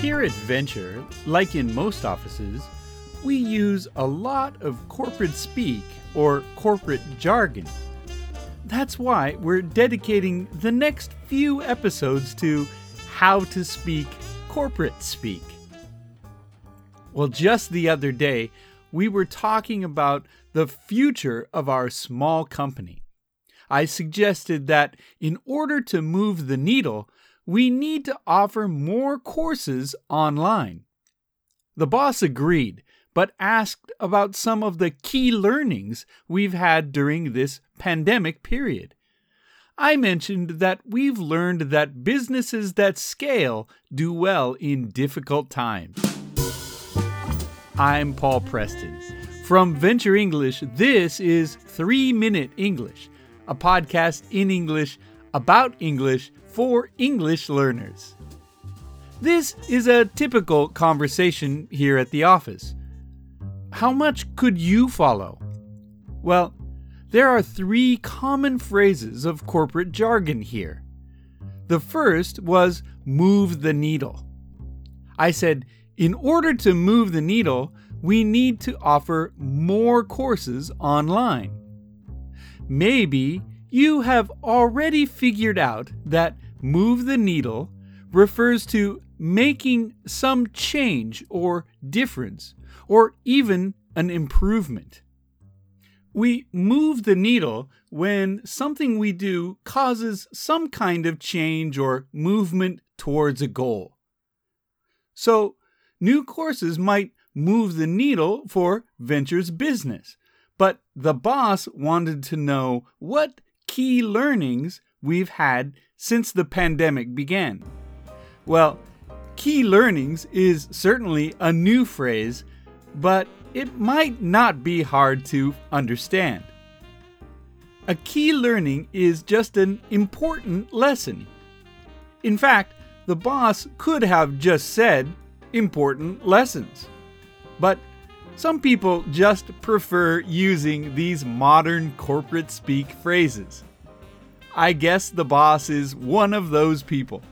Here at Venture, like in most offices, we use a lot of corporate speak or corporate jargon. That's why we're dedicating the next few episodes to how to speak corporate speak. Well, just the other day, we were talking about the future of our small company. I suggested that in order to move the needle, we need to offer more courses online. The boss agreed, but asked about some of the key learnings we've had during this pandemic period. I mentioned that we've learned that businesses that scale do well in difficult times. I'm Paul Preston. From Venture English, this is 3 Minute English, a podcast in English about English for English learners. This is a typical conversation here at the office. How much could you follow? Well, there are three common phrases of corporate jargon here. The first was move the needle. I said, in order to move the needle, we need to offer more courses online. Maybe you have already figured out that move the needle refers to making some change or difference, or even an improvement. We move the needle when something we do causes some kind of change or movement towards a goal. So, new courses might move the needle for Venture's business, but the boss wanted to know what key learnings we've had since the pandemic began. Well, key learnings is certainly a new phrase, but it might not be hard to understand. A key learning is just an important lesson. In fact, the boss could have just said important lessons. But some people just prefer using these modern corporate speak phrases. I guess the boss is one of those people.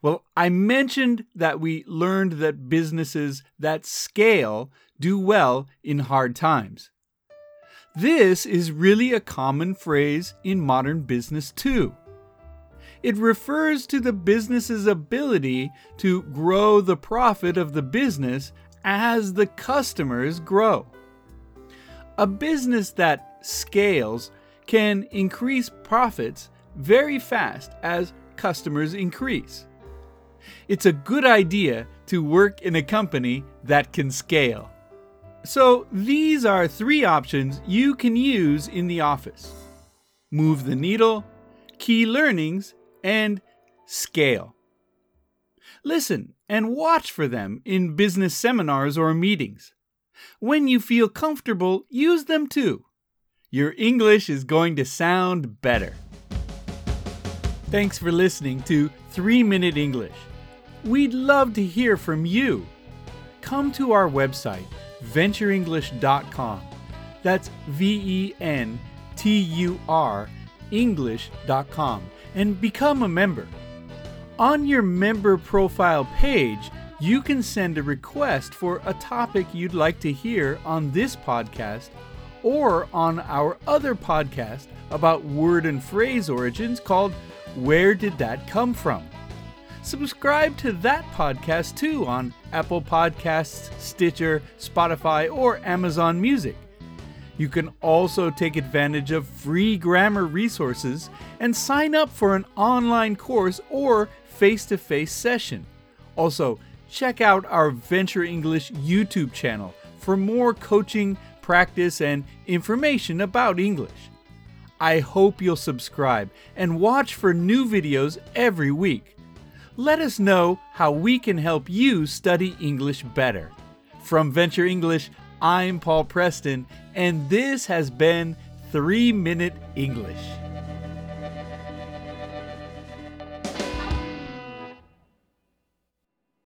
Well, I mentioned that we learned that businesses that scale do well in hard times. This is really a common phrase in modern business, too. It refers to the business's ability to grow the profit of the business as the customers grow. A business that scales can increase profits very fast as customers increase. It's a good idea to work in a company that can scale. So, these are three options you can use in the office move the needle, key learnings, and scale. Listen and watch for them in business seminars or meetings. When you feel comfortable, use them too. Your English is going to sound better. Thanks for listening to 3 Minute English. We'd love to hear from you. Come to our website, ventureenglish.com. That's V E N T U R English.com and become a member. On your member profile page, you can send a request for a topic you'd like to hear on this podcast or on our other podcast about word and phrase origins called Where Did That Come From? Subscribe to that podcast too on Apple Podcasts, Stitcher, Spotify, or Amazon Music. You can also take advantage of free grammar resources and sign up for an online course or face to face session. Also, check out our Venture English YouTube channel for more coaching, practice, and information about English. I hope you'll subscribe and watch for new videos every week. Let us know how we can help you study English better. From Venture English, I'm Paul Preston, and this has been 3 Minute English.